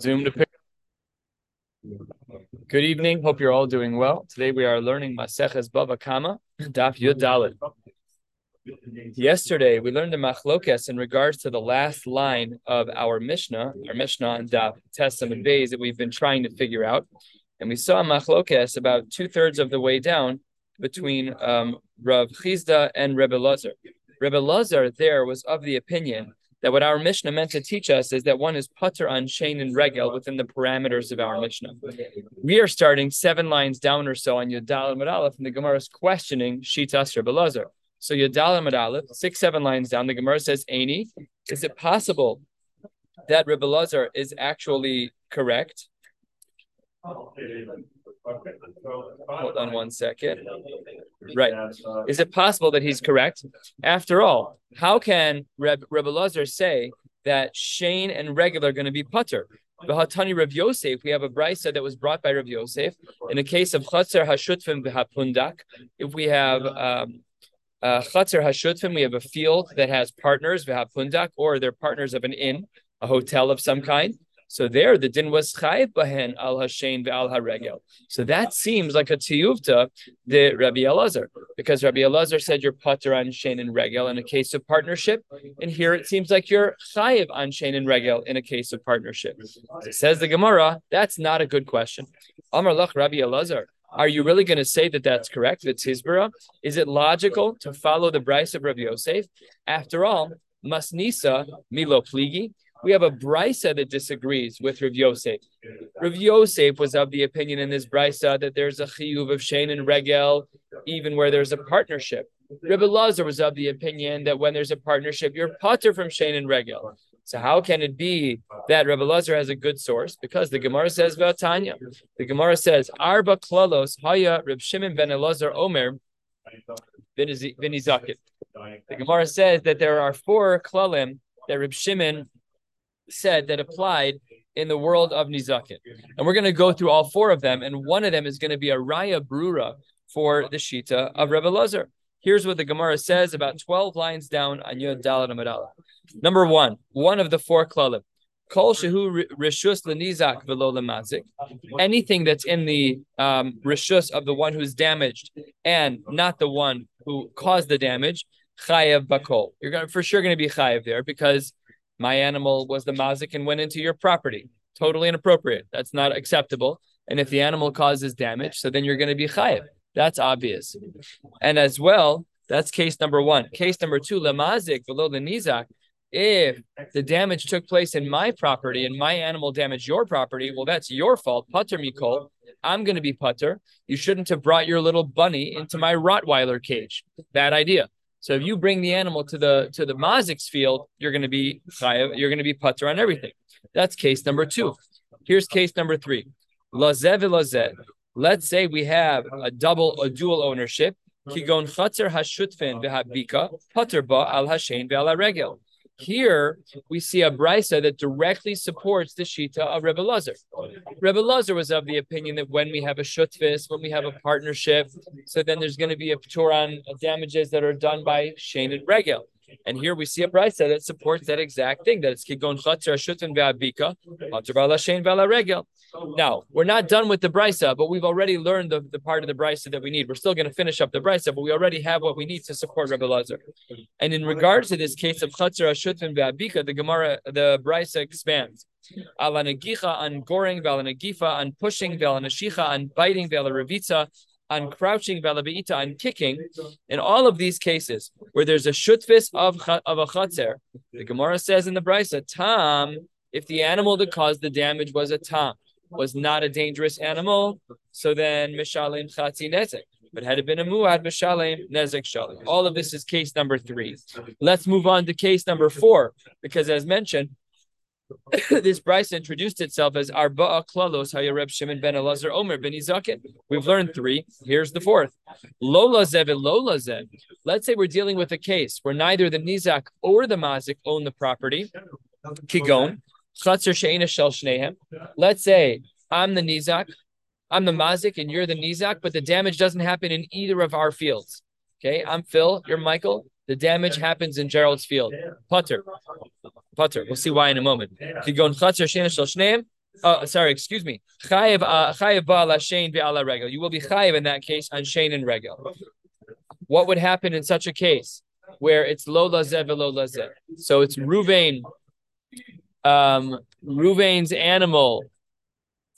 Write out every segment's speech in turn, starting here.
Zoom to pick. Good evening. Hope you're all doing well. Today we are learning Maseches Bava Kama, Daf Yud Dalet. Yesterday we learned the Machlokes in regards to the last line of our Mishnah, our Mishnah on Daf Testament Bays that we've been trying to figure out, and we saw Machlokes about two thirds of the way down between um, Rav Chizda and Rebbe Lazar. Rebbe Lazar there was of the opinion that what our Mishnah meant to teach us is that one is putter on Shane and Regel within the parameters of our Mishnah. We are starting seven lines down or so on Yudal and Aleph, and the Gemara is questioning Shitas Rebbe Lazar. So Yudal and six, seven lines down, the Gemara says, Aini, is it possible that Rebbe Lazar is actually correct? Hold on one second. Right. Is it possible that he's correct? After all, how can Reb, Rebbe Lazar say that Shane and regular are going to be putter? V'hatani Rav Yosef, we have a brisa that was brought by Rav Yosef. In the case of Chatzar Hashutfim v'hapundak, if we have um, uh, Chatzar Hashutfim, we have a field that has partners v'hapundak, or they're partners of an inn, a hotel of some kind. So there, the din was chayiv bahen al hashen ve'al haregel. So that seems like a tiyuvta the Rabbi Elazar, because Rabbi Elazar said you're pater on shein and regel in a case of partnership, and here it seems like you're chayiv on shein and regel in a case of partnership. It says the Gemara, that's not a good question. Amar lach Rabbi Elazar. Are you really going to say that that's correct? That's Hizbara? Is it logical to follow the brisa of Rabbi Yosef? After all, Masnisa Milo Pligi we have a brisa that disagrees with Rav Yosef. Rav Yosef was of the opinion in this brisa that there's a chiyuv of Shane and Regel, even where there's a partnership. Rabbi Lazar was of the opinion that when there's a partnership, you're potter from Shane and Regel. So how can it be that Rabbi Lazar has a good source? Because the Gemara says Vatanya. The Gemara says Arba klalos haya Reb Shimon ben Elazar Omer v'nizakit. The Gemara says that there are four klalim that Reb Shimon said that applied in the world of Nizakin. And we're going to go through all four of them, and one of them is going to be a Raya Brura for the Shita of Rebbe Lazar. Here's what the Gemara says about 12 lines down on Yod Dalet Amadala. Number one, one of the four klalim. Kol shehu rishus lenizak velo lemazik. Anything that's in the um, rishus of the one who's damaged and not the one who caused the damage, chayev bakol. You're going for sure going to be chayev there because my animal was the mazik and went into your property. Totally inappropriate. That's not acceptable. And if the animal causes damage, so then you're going to be chayiv. That's obvious. And as well, that's case number one. Case number two, lemazik below the nizak. If the damage took place in my property and my animal damaged your property, well, that's your fault. Putter mikol. I'm going to be putter. You shouldn't have brought your little bunny into my Rottweiler cage. Bad idea. So if you bring the animal to the to the mazik's field, you're going to be you're going to be putter on everything. That's case number two. Here's case number three. Let's say we have a double, a dual ownership. Kigon chatzer hashutfin v'habika putter ba al hashen ve'al regel. Here we see a brisa that directly supports the shita of Rebbe Lazar. Rebbe Lazar was of the opinion that when we have a shutfis, when we have a partnership, so then there's going to be a ptur on uh, damages that are done by Shane and Regel. And here we see a brisa that supports that exact thing that it's kigon regel. Now, we're not done with the brisa, but we've already learned the, the part of the brisa that we need. We're still going to finish up the brisa, but we already have what we need to support Rebbe Lazar. And in regards to this case of chatzer shutin ve'abika, the Gemara, the brisa expands. Alanagicha on goring, valanagifa on pushing, valanashicha on biting, valarevitza on crouching, valabeita on kicking, in all of these cases where there's a shutfis of, of a chatzer, the Gemara says in the Brisa, tam, if the animal that caused the damage was a tam, was not a dangerous animal, so then mishalim chatzi nezek. But had it been a muad mishalim nezek shalim. All of this is case number three. Let's move on to case number four, because as mentioned, this brisa introduced itself as Arba'a Klalos Hayareb Shimon ben Elazar Omer ben Izakin. We've learned three. Here's the fourth. Lola Zev and Lola Zev. Let's say we're dealing with a case where neither the Nizak or the Mazik own the property. Kigon. Chatzar Sheina Shel Shnehem. Let's say I'm the Nizak, I'm the Mazik, and you're the Nizak, but the damage doesn't happen in either of our fields. Okay, I'm Phil, you're Michael. The damage happens in Gerald's field. Putter. Putter. We'll see why in a moment. Uh, sorry, excuse me. Chayev uh, chayev ba'ala shein ve'ala regel. You will be chayev in that case on shein and regel. What would happen in such a case where it's lo lazeh lo lazeh? So it's Ruvain, um, Ruvain's animal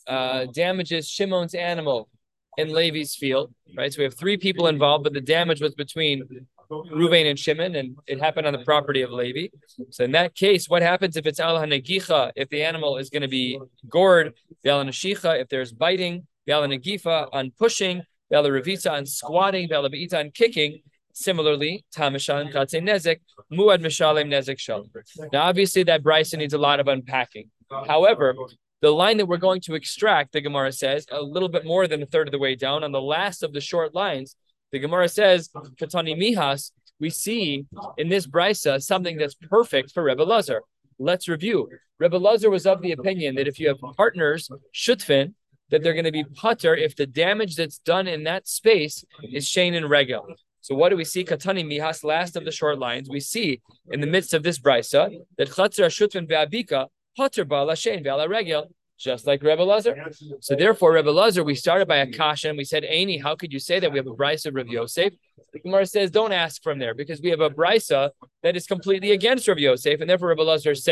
uh, damages Shimon's animal in Levi's field, right? So we have three people involved, but the damage was between Ruvain and Shimon, and it happened on the property of Levi. So in that case, what happens if it's al hanagicha? If the animal is going to be gored, al nashicha, if there's biting, al nagifa on pushing, al revita on squatting, al beita on kicking. Similarly, Tamashan Katse Nezek, Muad Mishalem Nezek Shalom. Now, obviously, that Bryson needs a lot of unpacking. However, the line that we're going to extract, the Gemara says, a little bit more than a third of the way down on the last of the short lines, the Gemara says, Katani Mihas, we see in this brisa something that's perfect for Rebbe Lazar. Let's review. Rebbe Lazar was of the opinion that if you have partners, shutfin, that they're going to be putter if the damage that's done in that space is Shane and Regel. So what do we see? Katani Mihas, last of the short lines, we see in the midst of this brisa that Chatzar Shutfin Ve'abika, putter Bala Shane Bala Regel, just like Rebbe Lazar. So therefore, Rebbe Lazar, we started by a kasha and we said, Aini, how could you say that we have a brisa of Rav Yosef? The Gemara says, don't ask from there because we have a brisa that is completely against Rav Yosef, and therefore Rebbe Lazar is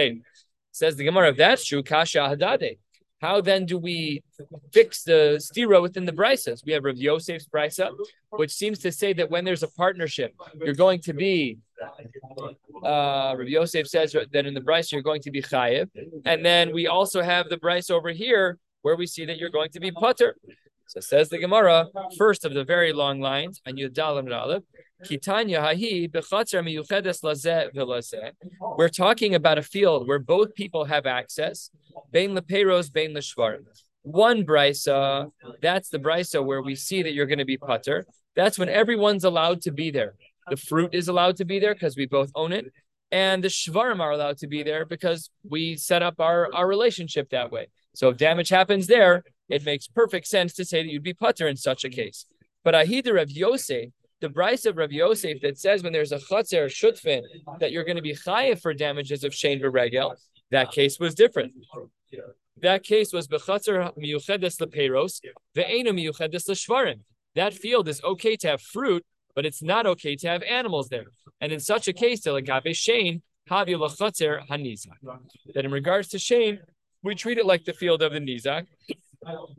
says the Gemara, if that's true, kasha hadade. How then do we fix the stira within the brisas? We have Rav Yosef's brisa, which seems to say that when there's a partnership, you're going to be uh, Rabbi Yosef says that in the brisa you're going to be chayiv, and then we also have the brisa over here where we see that you're going to be putter. So says the Gemara, first of the very long lines, and Yudalim Ralev, Kitanya Hahi Bechatzer. We're talking about a field where both people have access, Bain Leperos, Bain Leshvarim. One brisa, that's the brisa where we see that you're going to be putter. That's when everyone's allowed to be there. The fruit is allowed to be there because we both own it, and the shvarim are allowed to be there because we set up our our relationship that way. So if damage happens there, it makes perfect sense to say that you'd be putter in such a case. But Ahida Rav Yosef, the brisa of Rav Yosef that says when there's a chutzer shutfin that you're going to be chayiv for damages of shein v'regel, that case was different. That case was bechatzer miyuchedes leperos ve'ena miyuchedes leshvarim. That field is okay to have fruit, but it's not okay to have animals there. And in such a case, that in regards to Shane, we treat it like the field of the Nizak.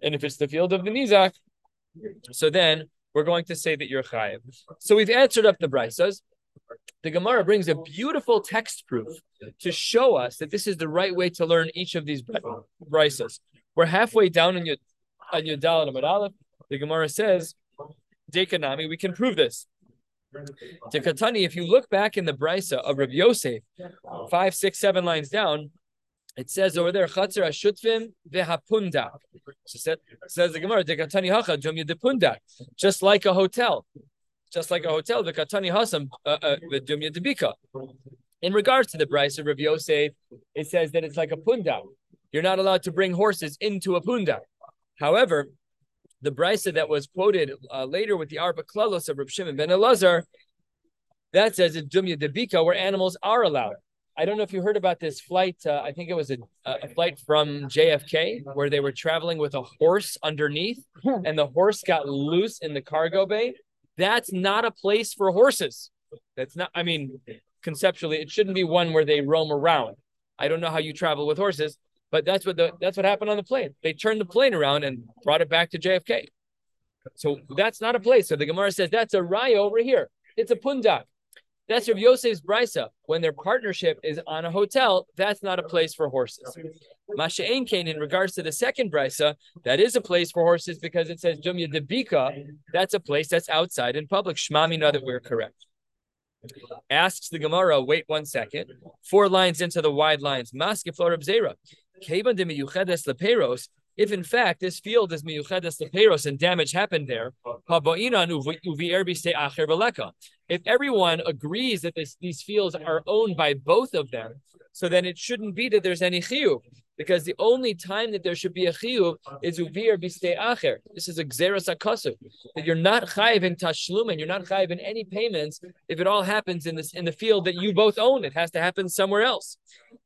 And if it's the field of the Nizak, so then we're going to say that you're chayiv. So we've answered up the brisas. The Gemara brings a beautiful text proof to show us that this is the right way to learn each of these brisas. We're halfway down in your on your Aleph. The Gemara says Dekanami, we can prove this. To Katani, if you look back in the Brisa of Rav Yosef, five, six, seven lines down, it says over there, Chatzar Ashutfim vehapunda. So said, says the Gemara, Dekatani Hacha depundak, just like a hotel, just like a hotel, the Katani Hasam the uh, Jumya debika. In regards to the Brisa of Rav Yosef, it says that it's like a punda. You're not allowed to bring horses into a punda. However, the brisa that was quoted uh, later with the Arba Klalos of Reb Shimon ben Elazar, that says in Dumya Debika where animals are allowed. I don't know if you heard about this flight. Uh, I think it was a, a flight from JFK where they were traveling with a horse underneath, and the horse got loose in the cargo bay. That's not a place for horses. That's not. I mean, conceptually, it shouldn't be one where they roam around. I don't know how you travel with horses, but that's what the that's what happened on the plane. They turned the plane around and brought it back to JFK. So that's not a place. So the Gemara says that's a raya over here. It's a pundak. That's Rav Yosef's brisa. When their partnership is on a hotel, that's not a place for horses. Masha'en Kane, in regards to the second brisa, that is a place for horses because it says Jumya Debika. That's a place that's outside in public. Shmami know that we're correct. Asks the Gemara, wait one second. Four lines into the wide lines. Maskeflor Zera. If in fact this field is miyuchedes leperos and damage happened there, if everyone agrees that this, these fields are owned by both of them, so then it shouldn't be that there's any chiyuv. Because the only time that there should be a chiyuv is uvir biste acher. This is a xeris akasu that you're not chayiv in tashlum and you're not chayiv in any payments if it all happens in this in the field that you both own. It has to happen somewhere else.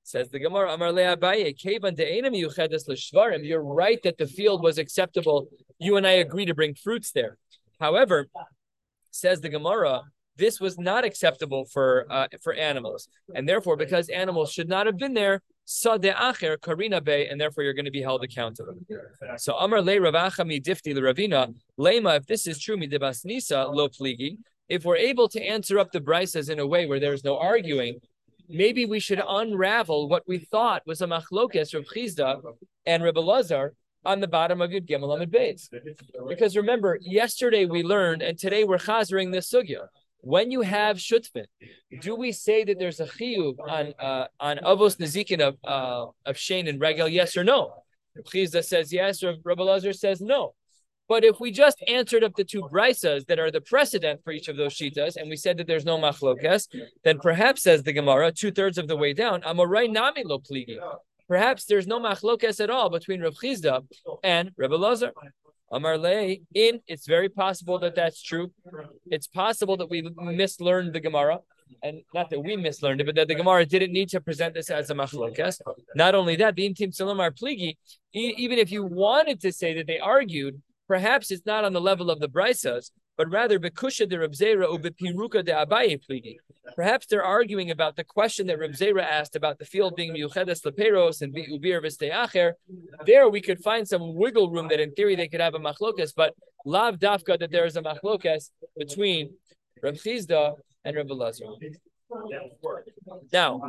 Says the Gemara, Amar Abaye, Kevan l'shvarim. You're right that the field was acceptable. You and I agree to bring fruits there. However, says the Gemara, this was not acceptable for uh, for animals, and therefore, because animals should not have been there, Sade Acher Karina Bay, and therefore you're going to be held accountable. So Amar Le Ravacha mi Difti Ravina Lema. If this is true, mi debas Nisa lo pligi. If we're able to answer up the brises in a way where there's no arguing, maybe we should unravel what we thought was a machlokes of Chizda and Rebbe Lazar on the bottom of Yud Gimel Amid Beis. Because remember, yesterday we learned, and today we're chazering this sugya. When you have shutfin, do we say that there's a chiyuv on uh, on avos nezikin of uh, of Shane and Regel? Yes or no? Chizda says yes, or Rabbi Lazar says no. But if we just answered up the two brisas that are the precedent for each of those shitas, and we said that there's no machlokas, then perhaps, says the Gemara, two thirds of the way down, amorai nami lo pligi. Perhaps there's no machlokas at all between Rav Chizda and Rebbe Lazar. Amar in, it's very possible that that's true. It's possible that we mislearned the Gemara, and not that we mislearned it, but that the Gemara didn't need to present this as a machlokas. Not only that, the intim salamar pligi, even if you wanted to say that they argued, Perhaps it's not on the level of the Brisas, but rather Bekusha de Rabzera or Bepiruka de Abaye pleading. Perhaps they're arguing about the question that Rabzera asked about the field being Miuchedes Leperos and Ubir Visteacher. There we could find some wiggle room that in theory they could have a machlokas, but lav dafka that there is a machlokas between Rab Chizda and Rab Lazar. Now,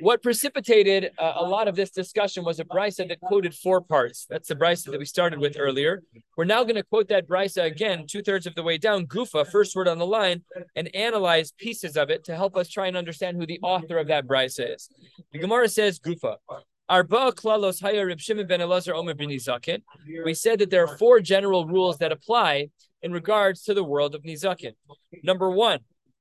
what precipitated uh, a lot of this discussion was a brisa that quoted four parts. That's the brisa that we started with earlier. We're now going to quote that brisa again, two thirds of the way down, Gufa, first word on the line, and analyze pieces of it to help us try and understand who the author of that brisa is. The Gemara says Gufa. Arba klalos ben Elazar Omer. We said that there are four general rules that apply in regards to the world of Nizakin. Number one,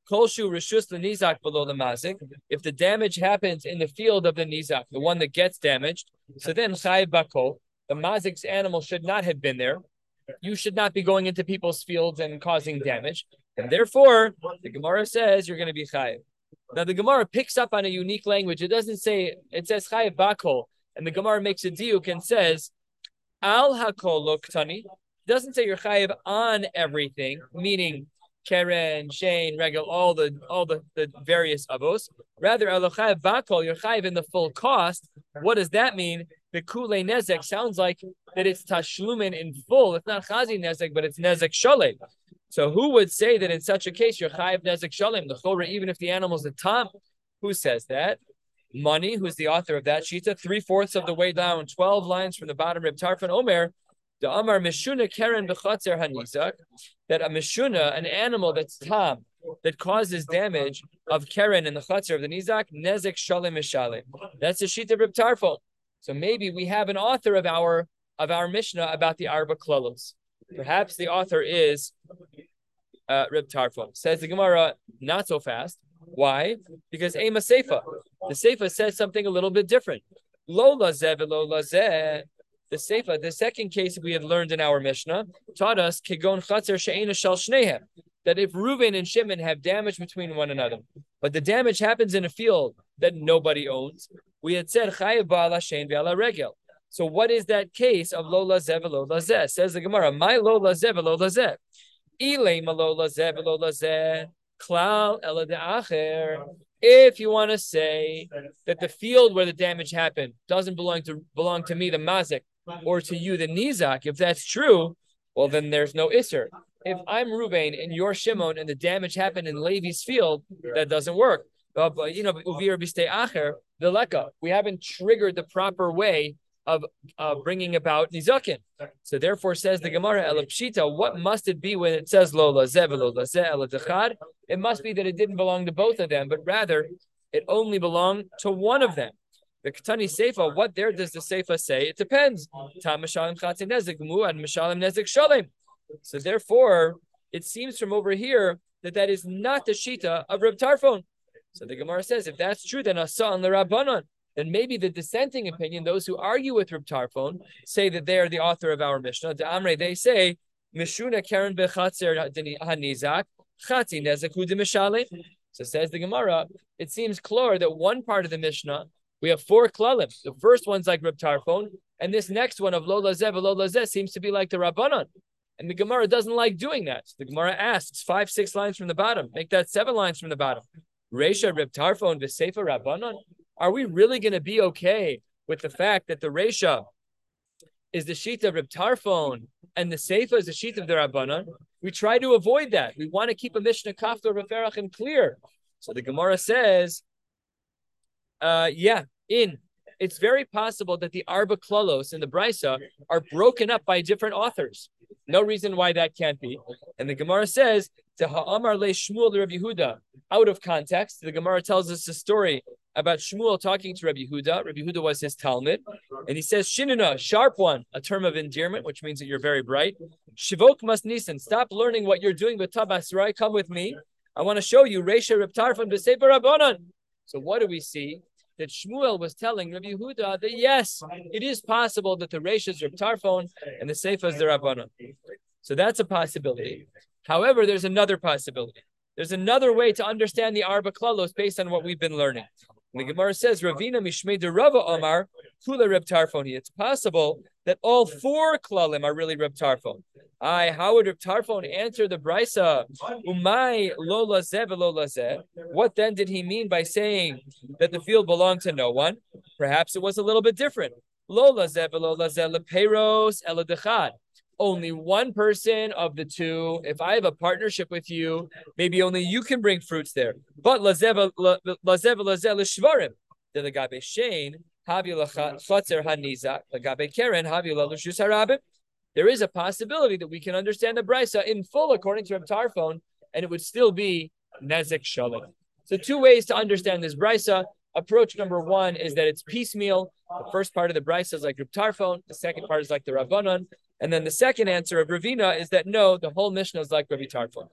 Kolshu Rishus the Nizak below the Mazik. If the damage happens in the field of the Nizak, the one that gets damaged, so then Chayiv Bakol, the Mazik's animal should not have been there. You should not be going into people's fields and causing damage. And therefore, the Gemara says you're going to be Chayiv. Now, the Gemara picks up on a unique language. It doesn't say, it says Chayiv Bakol. And the Gemara makes a diuk and says, Al Hakol Loktani. Doesn't say you're Chayiv on everything, meaning Keren, Shane, Regal, all the all the, the various avos. Rather, alochayev bakol, you're chayiv in the full cost. What does that mean? The kule nezek sounds like that it's tashlumin in full. It's not chazi nezek, but it's nezek shalem. So who would say that in such a case you're chayiv nezek shalem? The chora, even if the animal's a tam, who says that? Money, who's the author of that shita, three fourths of the way down, twelve lines from the bottom. Rib Tarfon Omer the Amar Mishuna Karen Bechatzer Hanizak, that a Mishuna, an animal that's tam, that causes damage of Karen in the Chatzar of the Nizak, Nezek Shalem Mishalim. That's the sheet of Rib. So maybe we have an author of our of our Mishnah about the Arba Klalos. Perhaps the author is uh, Rib Tarfon. Says the Gemara, not so fast. Why? Because Ema Seifa. The Seifa says something a little bit different. Lola zev, lola zeh the Seifa, the second case we had learned in our Mishnah, taught us Kigon Chatzer She'ena Shnehem, that if Reuven and Shimon have damage between one another, but the damage happens in a field that nobody owns, we had said Chayav Ba'ala Shein Ve'ala Regel. So what is that case of Lola Zev Lola Zeh? Says the Gemara, My Lola Zev Lola Zeh. Ile Malola Zev Lola Zeh. Klal Ela Acher. If you want to say that the field where the damage happened doesn't belong to belong to me, the mazik, or to you the nizak, if that's true, well then there's no isser. If I'm Ruvain and you're Shimon and the damage happened in Levi's field, that doesn't work. But, but you know. We haven't triggered the proper way of uh, bringing about nizakin. So therefore, says the Gemara elapshita. What must it be when it says lo lo It must be that it didn't belong to both of them, but rather it only belonged to one of them. The Ketani Seifa, what there does the Seifa say? It depends. Mishalim Mishalim. So therefore, it seems from over here that that is not the Shita of Reb Tarfon. So the Gemara says, if that's true, then Asa and the Rabbanon. then maybe the dissenting opinion, those who argue with Reb Tarfon, say that they are the author of our Mishnah. The Amre, they say, Mishuna Karen bechatzer hanizak, chati nezaku de So says the Gemara, it seems clear that one part of the Mishnah, we have four klalim. The first one's like Reb Tarfon, and this next one of Lola Zev, Lola Zeh seems to be like the Rabbanon. And the Gemara doesn't like doing that. The Gemara asks five, six lines from the bottom. Make that seven lines from the bottom. Resha Reb Tarfon v'Sefer Rabbanon. Are we really going to be okay with the fact that the Resha is the sheet of Reb Tarfon and the Seifa is the sheet of the Rabbanon? We try to avoid that. We want to keep a Mishnah Kaftor Referachim clear. So the Gemara says, uh, yeah, in it's very possible that the Arba Klalos and the Brisa are broken up by different authors. No reason why that can't be. And the Gemara says, to Ha'amar le Shmuel Rabbi Yehuda, out of context, the Gemara tells us a story about Shmuel talking to Rabbi Yehuda. Rabbi Yehuda was his Talmud. And he says, Shinina, sharp one, a term of endearment, which means that you're very bright. Shivok mas nisan, stop learning what you're doing with Tabasrai, come with me. I want to show you Resha Reptar from Rabbanon. So what do we see? That Shmuel was telling Rabbi Yehuda that yes, it is possible that the Reish is Reb Tarfon and the Seifa is the Rabbanon. So that's a possibility. However, there's another possibility. There's another way to understand the Arba Klalos based on what we've been learning. The Gemara says, Ravina Mishmei de Rava Omar, Kula Reb Tarfoni. It's possible that all four klalim are really Reb Tarfon. I, how would Reb Tarfon answer the Brisa? Umay lola lola. What then did he mean by saying that the field belonged to no one? Perhaps it was a little bit different. Lola lola leperos eladechad only one person of the two. If I have a partnership with you, maybe only you can bring fruits there. But lazeva lazeva lazel shvarim. The legabe shein havi lachatzer hanizak legabe keren havi lalushus harabim. There is a possibility that we can understand the brisa in full according to Reb Tarfon, and it would still be nezek shalom. So two ways to understand this brisa. Approach number one is that it's piecemeal. The first part of the brisa is like Reb Tarfon. The second part is like the Rabbanon. And then the second answer of Ravina is that no, the whole Mishnah is like Ravi Tarfon.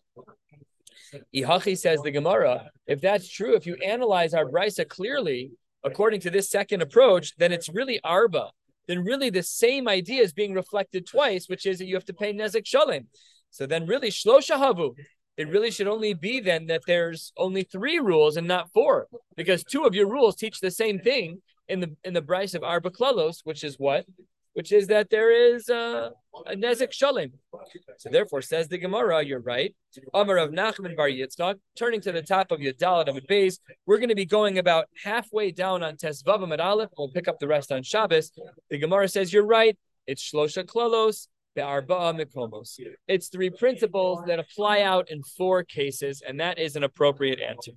Ihachi says the Gemara, if that's true, if you analyze our brisa clearly, according to this second approach, then it's really arba. Then really the same idea is being reflected twice, which is that you have to pay nezek shalem. So then really shlosha havu. It really should only be then that there's only three rules and not four, because two of your rules teach the same thing in the in the brisa of arba klalos, which is what which is that there is uh, a nezek shalim. So therefore, says the Gemara, you're right. Amar of Nachman Bar Yitzchak, turning to the top of Yadal and Beis, we're going to be going about halfway down on Tesvavam at Aleph. We'll pick up the rest on Shabbos. The Gemara says you're right. It's Shlosha Klalos. It's three principles that apply out in four cases, and that is an appropriate answer.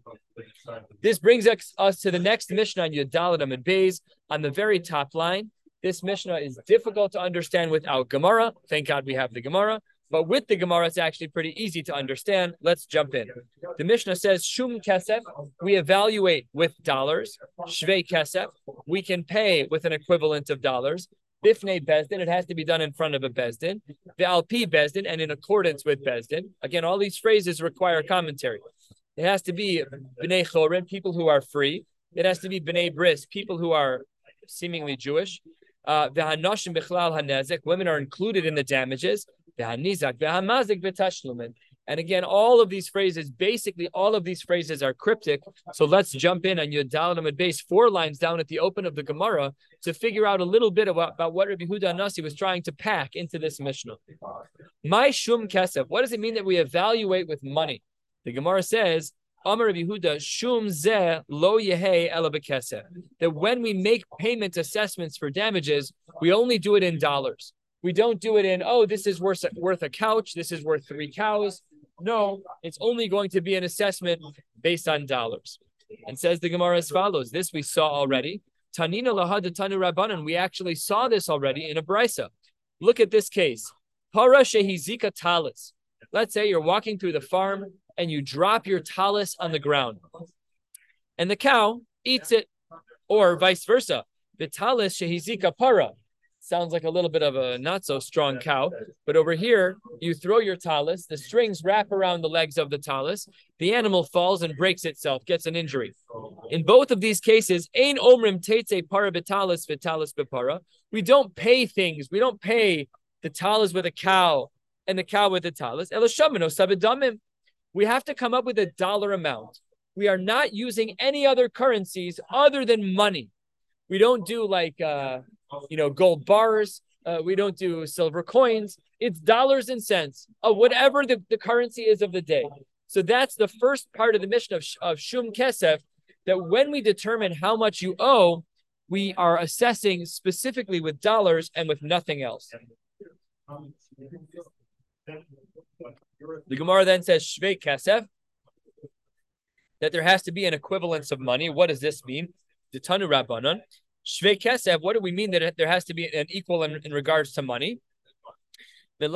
This brings us, to the next Mishnah on Yadaladam and Bays on the very top line. This Mishnah is difficult to understand without Gemara. Thank God we have the Gemara. But with the Gemara, it's actually pretty easy to understand. Let's jump in. The Mishnah says, Shum Kesef, we evaluate with dollars. Shvei Kesef, we can pay with an equivalent of dollars. Bifnei Bezdin, it has to be done in front of a Bezdin. The Alpi Bezdin, and in accordance with Bezdin. Again, all these phrases require commentary. It has to be Bnei Chorin, people who are free. It has to be Bnei Bris, people who are seemingly Jewish. Uh, women are included in the damages. And again, all of these phrases, basically all of these phrases are cryptic. So let's jump in on Yud base, four lines down at the open of the Gemara to figure out a little bit about, about what Rabbi Huda Nasi was trying to pack into this Mishnah. My shum kesef. What does it mean that we evaluate with money? The Gemara says Amar Yehuda, Shum lo yehe. That when we make payment assessments for damages, we only do it in dollars. We don't do it in, oh, this is worth, worth a couch, this is worth three cows. No, it's only going to be an assessment based on dollars. And says the Gemara as follows. This we saw already. Tanina lahad tanu rabbanan. We actually saw this already in a brisa. Look at this case. Para shehizika talis. Let's say you're walking through the farm and you drop your talus on the ground. And the cow eats it, or vice versa. The talus shehizika para. Sounds like a little bit of a not so strong cow. But over here, you throw your talus, the strings wrap around the legs of the talus, the animal falls and breaks itself, gets an injury. In both of these cases, Ain Omrim Tete Para Vitalis Vitalis Bipara. We don't pay things. We don't pay the talus with a cow and the cow with the talus. We have to come up with a dollar amount. We are not using any other currencies other than money. We don't do like uh, you know, gold bars. Uh, we don't do silver coins. It's dollars and cents of whatever the, the currency is of the day. So that's the first part of the mission of, of Shum Kesef, that when we determine how much you owe, we are assessing specifically with dollars and with nothing else. The Gemara then says Shvei Kesef, that there has to be an equivalence of money. What does this mean? The Tanu Rabbanon. Shvei Kesef, what do we mean that there has to be an equal in, in regards to money? That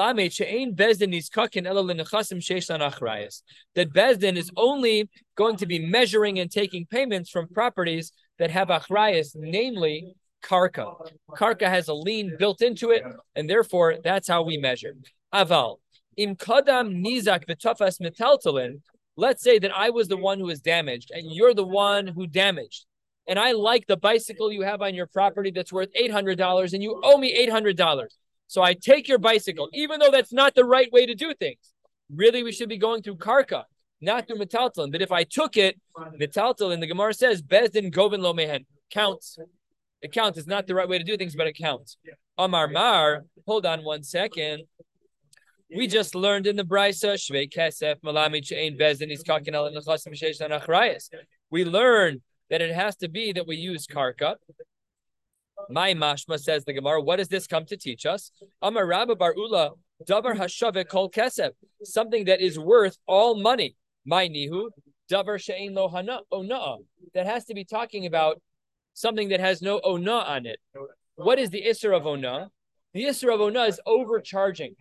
Bezdin is only going to be measuring and taking payments from properties that have achrayas, namely karka. Karka has a lien built into it, and therefore that's how we measure. Aval, im kadam nizak v'tafas metaltalin. Let's say that I was the one who was damaged, and you're the one who damaged and I like the bicycle you have on your property that's worth $800 and you owe me $800. So I take your bicycle, even though that's not the right way to do things. Really, we should be going through Karka, not through Metaltalin. But if I took it, Metaltalin, the Gemara says, Bezdin Govin Lo Mehen, counts. It counts. It's not the right way to do things, but it counts. Amar Mar, hold on one second. We just learned in the Brisa, Shvei Kesef, Malami Chain Bezdin, Iskakin El Nechasim We learned that it has to be that we use karka. My mashma says the Gemara. What does this come to teach us? Amar Rabba Bar Ula Davar Hashave Kol Kesef, something that is worth all money. My nihu Davar Shein Lo Hana Ona. That has to be talking about something that has no Ona on it. What is the Isser of Ona? The Isser of Ona is overcharging.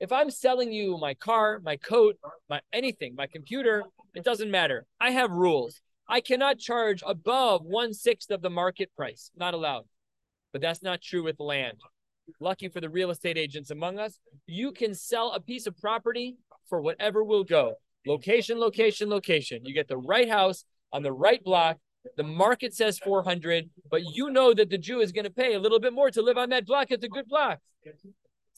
If I'm selling you my car, my coat, my anything, my computer, it doesn't matter. I have rules. I cannot charge above one sixth of the market price. Not allowed. But that's not true with land. Lucky for the real estate agents among us, you can sell a piece of property for whatever will go. Location, location, location. You get the right house on the right block. The market says 400, but you know that the Jew is going to pay a little bit more to live on that block. It's a good block.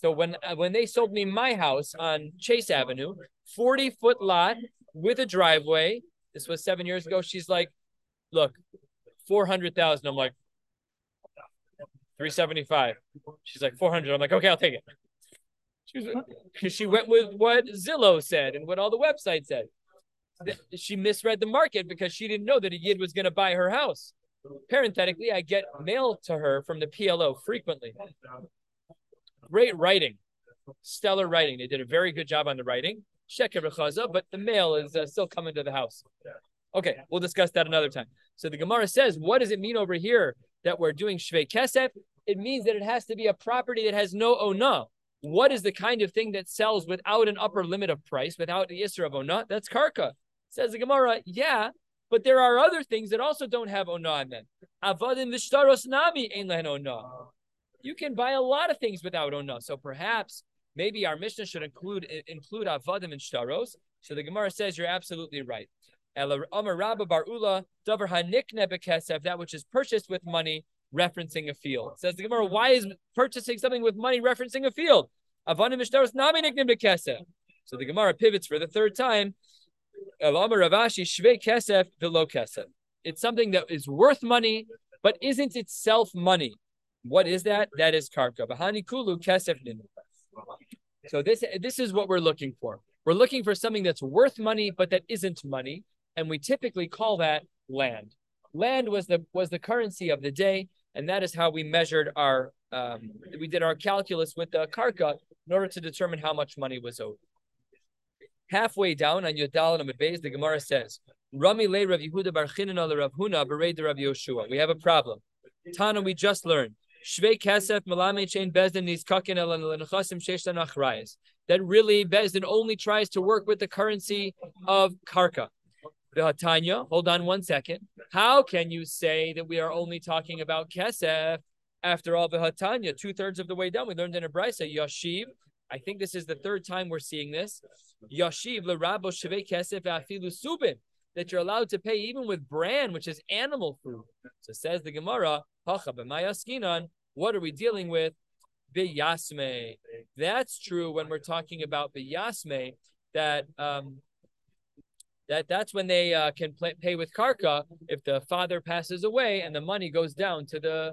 So when uh, when they sold me my house on Chase Avenue, 40 foot lot with a driveway, this was seven years ago. She's like, look, 400,000. I'm like, 375. She's like, 400. I'm like, okay, I'll take it. She, was, she went with what Zillow said and what all the websites said. She misread the market because she didn't know that a Yid was going to buy her house. Parenthetically, I get mail to her from the PLO frequently. Great writing, stellar writing. They did a very good job on the writing sheker b'chaza, but the mail is uh, still coming to the house. Okay, we'll discuss that another time. So the Gemara says, what does it mean over here that we're doing shvei kesef? It means that it has to be a property that has no ona. What is the kind of thing that sells without an upper limit of price, without the isra of ona? That's karka. Says the Gemara, yeah, but there are other things that also don't have ona in them. Avadim v'shtaros nami ein lehen ona. You can buy a lot of things without ona. So perhaps maybe our Mishnah should include include avadim and shtaros. So the Gemara says you're absolutely right. That which is purchased with money, referencing a field. Says the Gemara, why is purchasing something with money referencing a field? So the Gemara pivots for the third time. It's something that is worth money, but isn't itself money. What is that? That is karka. Bahani kulu kesef so this this is what we're looking for. We're looking for something that's worth money, but that isn't money, and we typically call that land. Land was the was the currency of the day, and that is how we measured our um, we did our calculus with the karka in order to determine how much money was owed. Halfway down on Yodal and Beis, the Gemara says, Rami le Rav Yehuda bar Chinan Rav Huna bered Rav Yoshua. We have a problem. Tana, we just learned Shvei Kesef Malame Chain Bezdin Nizkakin El Nechasim Sheshtan Achrayas. That really Bezdin only tries to work with the currency of Karka. Tanya, hold on one second. How can you say that we are only talking about Kesef? After all, the Hatanya, two thirds of the way down, we learned in a brisa, Yashiv. I think this is the third time we're seeing this. Yashiv l'rabo shevei kesef afilu subin that you're allowed to pay even with bran, which is animal food. So says the Gemara, what are we dealing with? Biyasme. That's true when we're talking about biyasme, that um, that that's when they uh, can play, pay with karka if the father passes away and the money goes down to the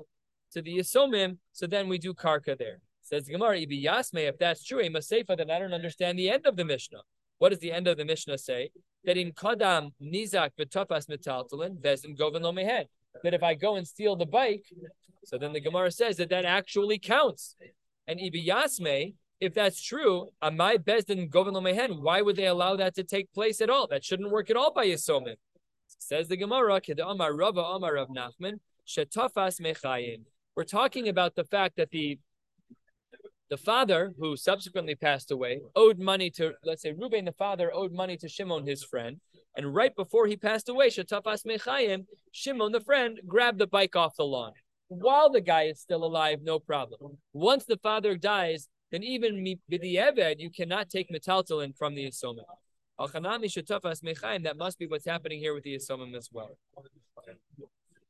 to the yisomim. So then we do karka there. Says Gemara, Yasme, if that's true, masefa, then I don't understand the end of the Mishnah. What does the end of the Mishnah say? That in Kadam Nizak B'tafas Metaltalin, Vezim Govin Lo Mehed. That if I go and steal the bike, so then the Gemara says that that actually counts. And Ibi Yasme, if that's true, Amai Bezdin Govin Lo Mehen, why would they allow that to take place at all? That shouldn't work at all by Yisomim. Says the Gemara, Amar Rava Amar Rav Nachman, Shetafas. We're talking about the fact that the the father, who subsequently passed away, owed money to, let's say, Reuben, the father, owed money to Shimon, his friend. And right before he passed away, Shatafas Mechayim, Shimon, the friend, grabbed the bike off the lawn. While the guy is still alive, no problem. Once the father dies, then even with the Eved, you cannot take metaltalin from the Yisomim. That must be what's happening here with the Yisomim as well.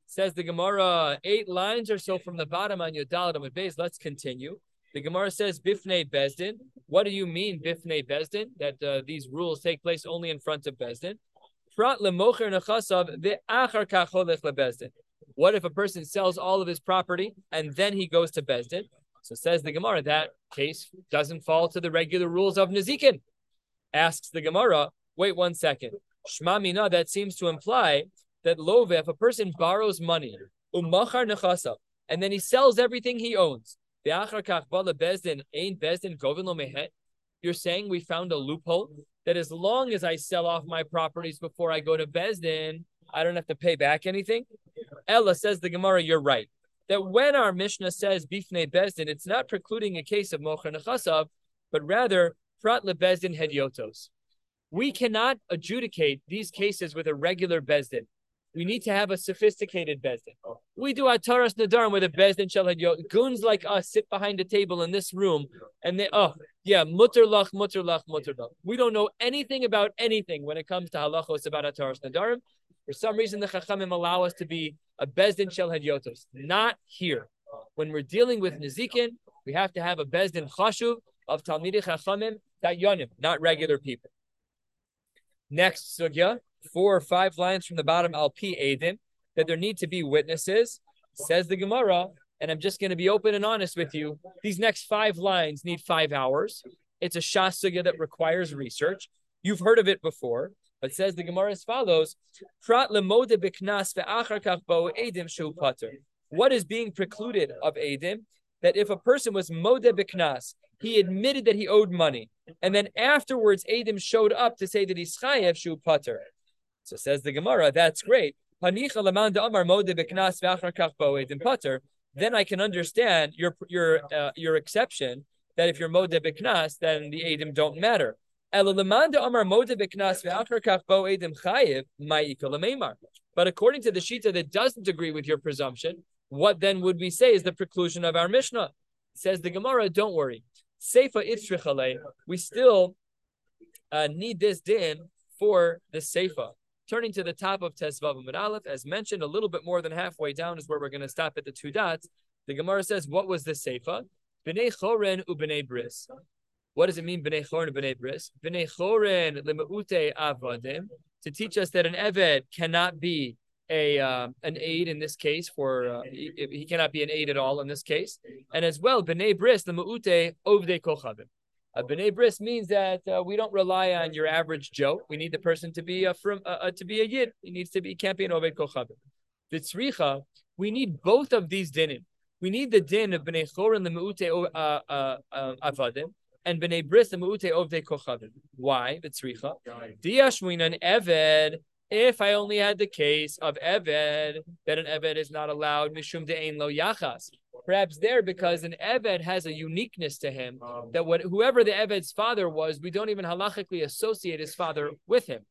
Says the Gemara, eight lines or so from the bottom on your Dalit base. Let's continue. The Gemara says Bifnei Bezdin. What do you mean Bifnei Bezdin? That uh, these rules take place only in front of Bezdin. What if a person sells all of his property and then he goes to Bezdin? So says the Gemara, that case doesn't fall to the regular rules of Nazikin. Asks the Gemara, wait one second. Shma mina, that seems to imply that love, if a person borrows money, umachar and then he sells everything he owns, Bezdin, ain Bezdin govin lo mehet. you're saying we found a loophole that as long as I sell off my properties before I go to Bezdin, I don't have to pay back anything? Ella says the Gemara, you're right. That when our Mishnah says Bifnei Bezdin, it's not precluding a case of Mocher Nechasav, but rather Prat Bezdin Hediotos. We cannot adjudicate these cases with a regular Bezdin. We need to have a sophisticated bezdin. We do our Ataras Nadarim with a bezdin shall goons like us sit behind a table in this room and they oh yeah mutter lach mutter lach mutter lach. We don't know anything about anything when it comes to halachos about Ataras Nadarim. For some reason, the Chachamim allow us to be a bezdin shel hadyotos. Not here. When we're dealing with nizikin, we have to have a bezdin chashuv of talmidei chachamim that yonim, not regular people. Next sugya four or five lines from the bottom, Pi Adim, that there need to be witnesses, says the Gemara, and I'm just going to be open and honest with you. These next five lines need five hours. It's a shasuga that requires research. You've heard of it before, but says the Gemara as follows: What is being precluded of edim? That if a person was mode biknas, he admitted that he owed money, and then afterwards edim showed up to say that he's chayev shu pater. So says the Gemara, that's great. Then I can understand your your uh, your exception that if you're modeh b'knas, then the edim don't matter. But according to the shita that doesn't agree with your presumption, what then would we say is the preclusion of our Mishnah? Says the Gemara, don't worry. We still uh, need this din for the Seifa. Turning to the top of Tesvav Amud Aleph, as mentioned, a little bit more than halfway down is where we're going to stop at the two dots. The Gemara says, "What was the seifa? Bnei choren ubnei bris." What does it mean, bnei choren ubnei bris? Bnei choren lemeute avadim to teach us that an eved cannot be a uh, an aid in this case for uh, he, he, cannot be an aid at all in this case, and as well bnei bris lemeute ovdei kochavim. A b'nei bris means that uh, we don't rely on your average Joe. We need the person to be a from uh, uh, to be a yid. He needs to be can't be an oved kochavim. Vitzricha, we need both of these dinim. We need the din of b'nei chorin lemeute uh, uh, uh, avadim and b'nei bris lemeute ovdei kochavim. Why The vitzricha? Diashminan eved. If I only had the case of eved, that an eved is not allowed mishum de'ein lo yachas Perhaps there because an Eved has a uniqueness to him um, that what whoever the Eved's father was, we don't even halachically associate his father with him.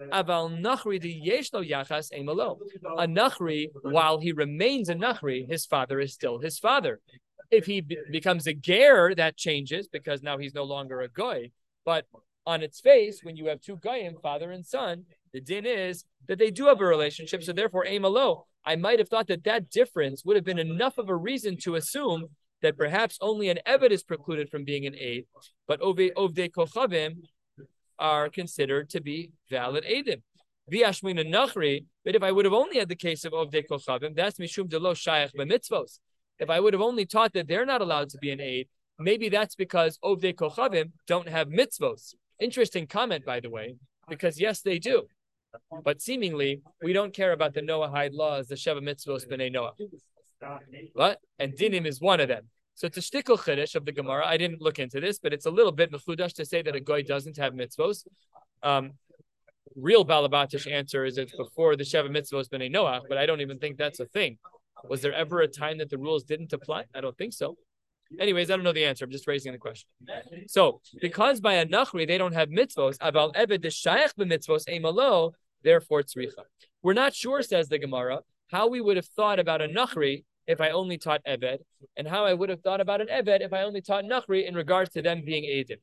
Aval Nachri Yeshlo Yachas Emalo. A Nachri, while he remains a Nachri, his father is still his father. If he be- becomes a Ger, that changes because now he's no longer a Goy. But on its face, when you have two Goyim, father and son, the din is that they do have a relationship. So therefore, Emalo, I might have thought that that difference would have been enough of a reason to assume that perhaps only an Eved is precluded from being an aid, but Ovde Kochavim are considered to be valid Eidim. V'yashmin and Nachri, but if I would have only had the case of Ovde Kochavim, that's Mishum Delo Shayach B'mitzvos. If I would have only taught that they're not allowed to be an aid, maybe that's because Ovde Kochavim don't have mitzvos. Interesting comment, by the way, because yes, they do. But seemingly, we don't care about the Noahide laws, the Sheva Mitzvos B'nai Noah. What? And dinim is one of them. So it's a shtickle chiddush of the Gemara. I didn't look into this, but it's a little bit mechudash to say that a goy doesn't have mitzvos. Um, real balabatish answer is it's before the Sheva mitzvos b'nei Noach, but I don't even think that's a thing. Was there ever a time that the rules didn't apply? I don't think so. Anyways, I don't know the answer. I'm just raising the question. So, because by a nachri they don't have mitzvos, aval ebed shayach b'mitzvos emalo, therefore tzricha. We're not sure, says the Gemara, how we would have thought about a nachri if I only taught Eved, and how I would have thought about an Eved if I only taught Nachri in regards to them being Eidim.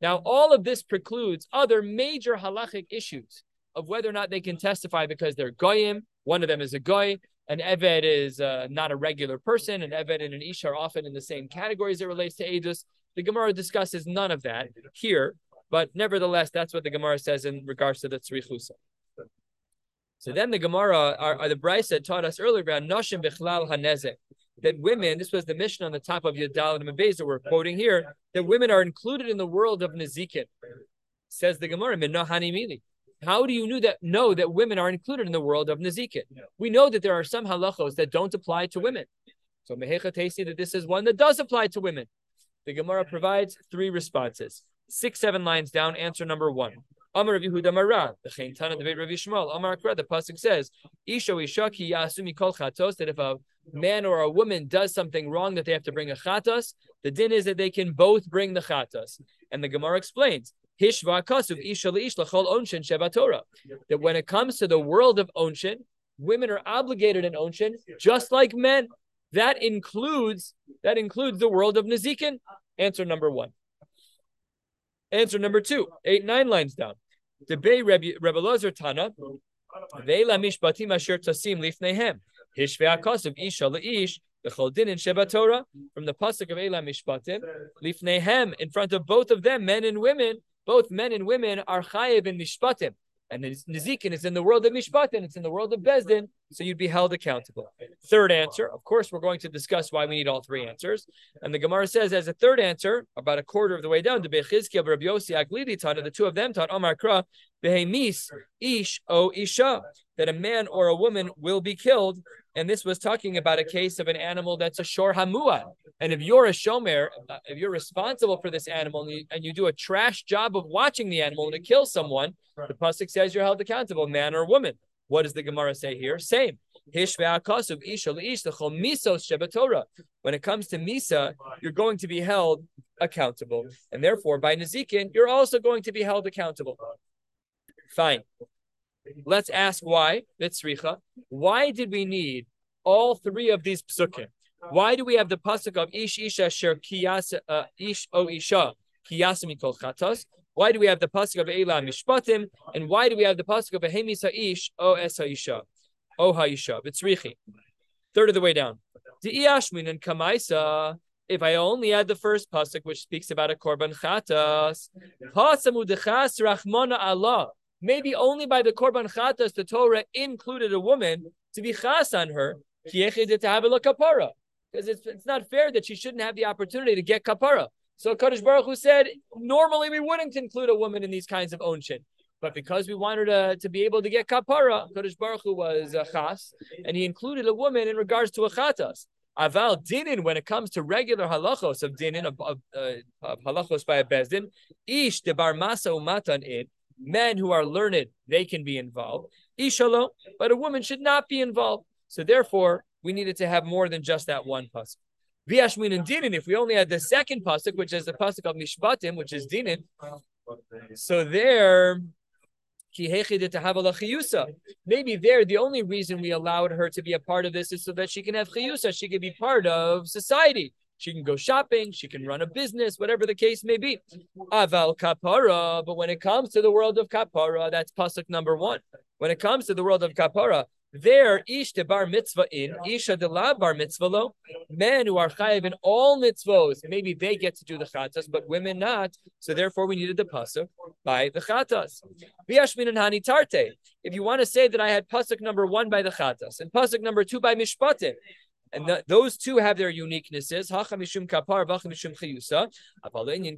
Now, all of this precludes other major halachic issues of whether or not they can testify because they're goyim. One of them is a goy. An Eved is uh, not a regular person. An Eved and an Ish are often in the same categories that relates to Edus. The Gemara discusses none of that here, but nevertheless, that's what the Gemara says in regards to the Tzrichusa. So then the Gemara, or, or the Brisa taught us earlier about Noshim Bichlal Hanezek, that women, this was the mission on the top of Yadal and Mabez that we're quoting here, that women are included in the world of Nezikin. Says the Gemara, Mili. How do you know that know that women are included in the world of Nezikin? We know that there are some halachos that don't apply to women. So Mehecha Tesi that this is one that does apply to women. The Gemara provides three responses. Six, seven lines down, answer number one. Amar Rav Yehuda the Tana, Rav Yishmael, Amar Akra, the Pasuk says, Isha yasumi kol chatos, that if a man or a woman does something wrong that they have to bring a chatos, the din is that they can both bring the chatos. And the Gemara explains, Hishva kasuv isha onshin sheba Torah. That when it comes to the world of onshin, women are obligated in onshin just like men. That includes that includes the world of Nezikin. Answer number one. Answer number two, eight, nine lines down. Debay Rebbe Lozer Tana, Veila Mishpatim Asher Tasim Lifnehem. Hishve Akasav Isha Leish, the Choldin in Sheba Torah, from the Pasuk of Eila Mishpatim, Lifnehem, in front of both of them, men and women, both men and women are Chayev in Mishpatim. And Nezikin is in the world of Mishpatim, it's in the world of Bezdin, so you'd be held accountable. Third answer, of course, we're going to discuss why we need all three answers. And the Gemara says, as a third answer, about a quarter of the way down, the Bechizkia, Rabbi Yossi, Aglidi the two of them taught Omar Kra, Behemis, Ish, O Isha, that a man or a woman will be killed. And this was talking about a case of an animal that's a shor hamua. And if you're a shomer, uh, if you're responsible for this animal and you, and you do a trash job of watching the animal and it kills someone, the pasuk says you're held accountable, man or woman. What does the Gemara say here? Same. When it comes to Misa, you're going to be held accountable. And therefore, by Nezikin, you're also going to be held accountable. Fine. Let's ask why. Vitzricha. Why did we need all three of these psukim? Why do we have the pasuk of ish isha sher kiyas uh, ish o isha kiyasimi kol chatas? Why do we have the pasuk of Eila Mishpatim? And why do we have the pasuk of Ehemis Ha'ish O Es Ha'isha? O Ha'isha. Vitzrichi. Third of the way down. Di'iyashmin and Kamaisa. If I only had the first pasuk, which speaks about a korban chatas, rachmana Allah. Maybe only by the korban chatas the Torah included a woman to be chas on her because it's, it's not fair that she shouldn't have the opportunity to get kapara. So Kadosh Baruch Hu said, normally we wouldn't include a woman in these kinds of onshin. But because we wanted to, to be able to get kapara, Kadosh Baruch Hu was a chas, and he included a woman in regards to a chatas. Aval dinin, when it comes to regular halachos of dinin, of, of, uh, of halachos by a bezdin, ish de bar masa umatan it, men who are learned, they can be involved. Ishalo, but a woman should not be involved. So therefore, we needed to have more than just that one pasuk. V'yashmin and dinin, if we only had the second pasuk, which is the pasuk of mishpatim, which is dinin, so there, Maybe there, the only reason we allowed her to be a part of this is so that she can have chiyusa. She can be part of society. She can go shopping. She can run a business, whatever the case may be. Aval kapara. But when it comes to the world of kapara, that's pasuk number one. When it comes to the world of kapara, there, ish de bar mitzvah in, isha de la bar mitzvah lo. Men who are chayiv in all mitzvos, maybe they get to do the chatas, but women not. So therefore, we needed the pasuk by the chatas. V'yashmin and hani tarte. If you want to say that I had pasuk number one by the chatas and pasuk number two by mishpatim, and th- those two have their uniquenesses.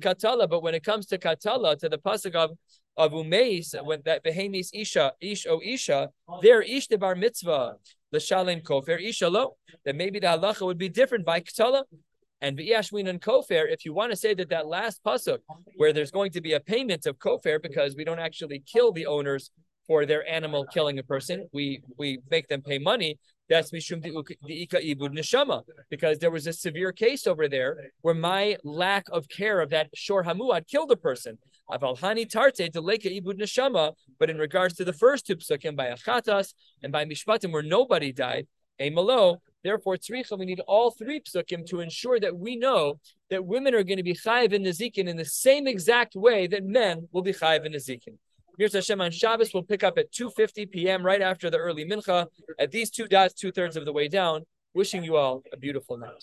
Katala. But when it comes to katala, to the pasuk of of umeis, when that behemis isha ish o isha, there ish the bar mitzvah l'shalem kofer isha lo. Then maybe the halacha would be different by katala. And v'yashwin and kofer, if you want to say that that last pasuk where there's going to be a payment of kofer because we don't actually kill the owners for their animal killing a person, we we make them pay money. That's mishum ika ibud neshama, because there was a severe case over there where my lack of care of that shor hamuad killed a person. Avalhani tarte deleka ibud neshama. But in regards to the first two psukim by achatas and by mishpatim, where nobody died, a malo. Therefore, tzricha, we need all three psukim to ensure that we know that women are going to be chayiv in nezikin in the same exact way that men will be chayiv in nezikin. Mirza Hashem on Shabbos will pick up at 2.50 p.m. right after the early mincha at these two dots, two-thirds of the way down. Wishing you all a beautiful night.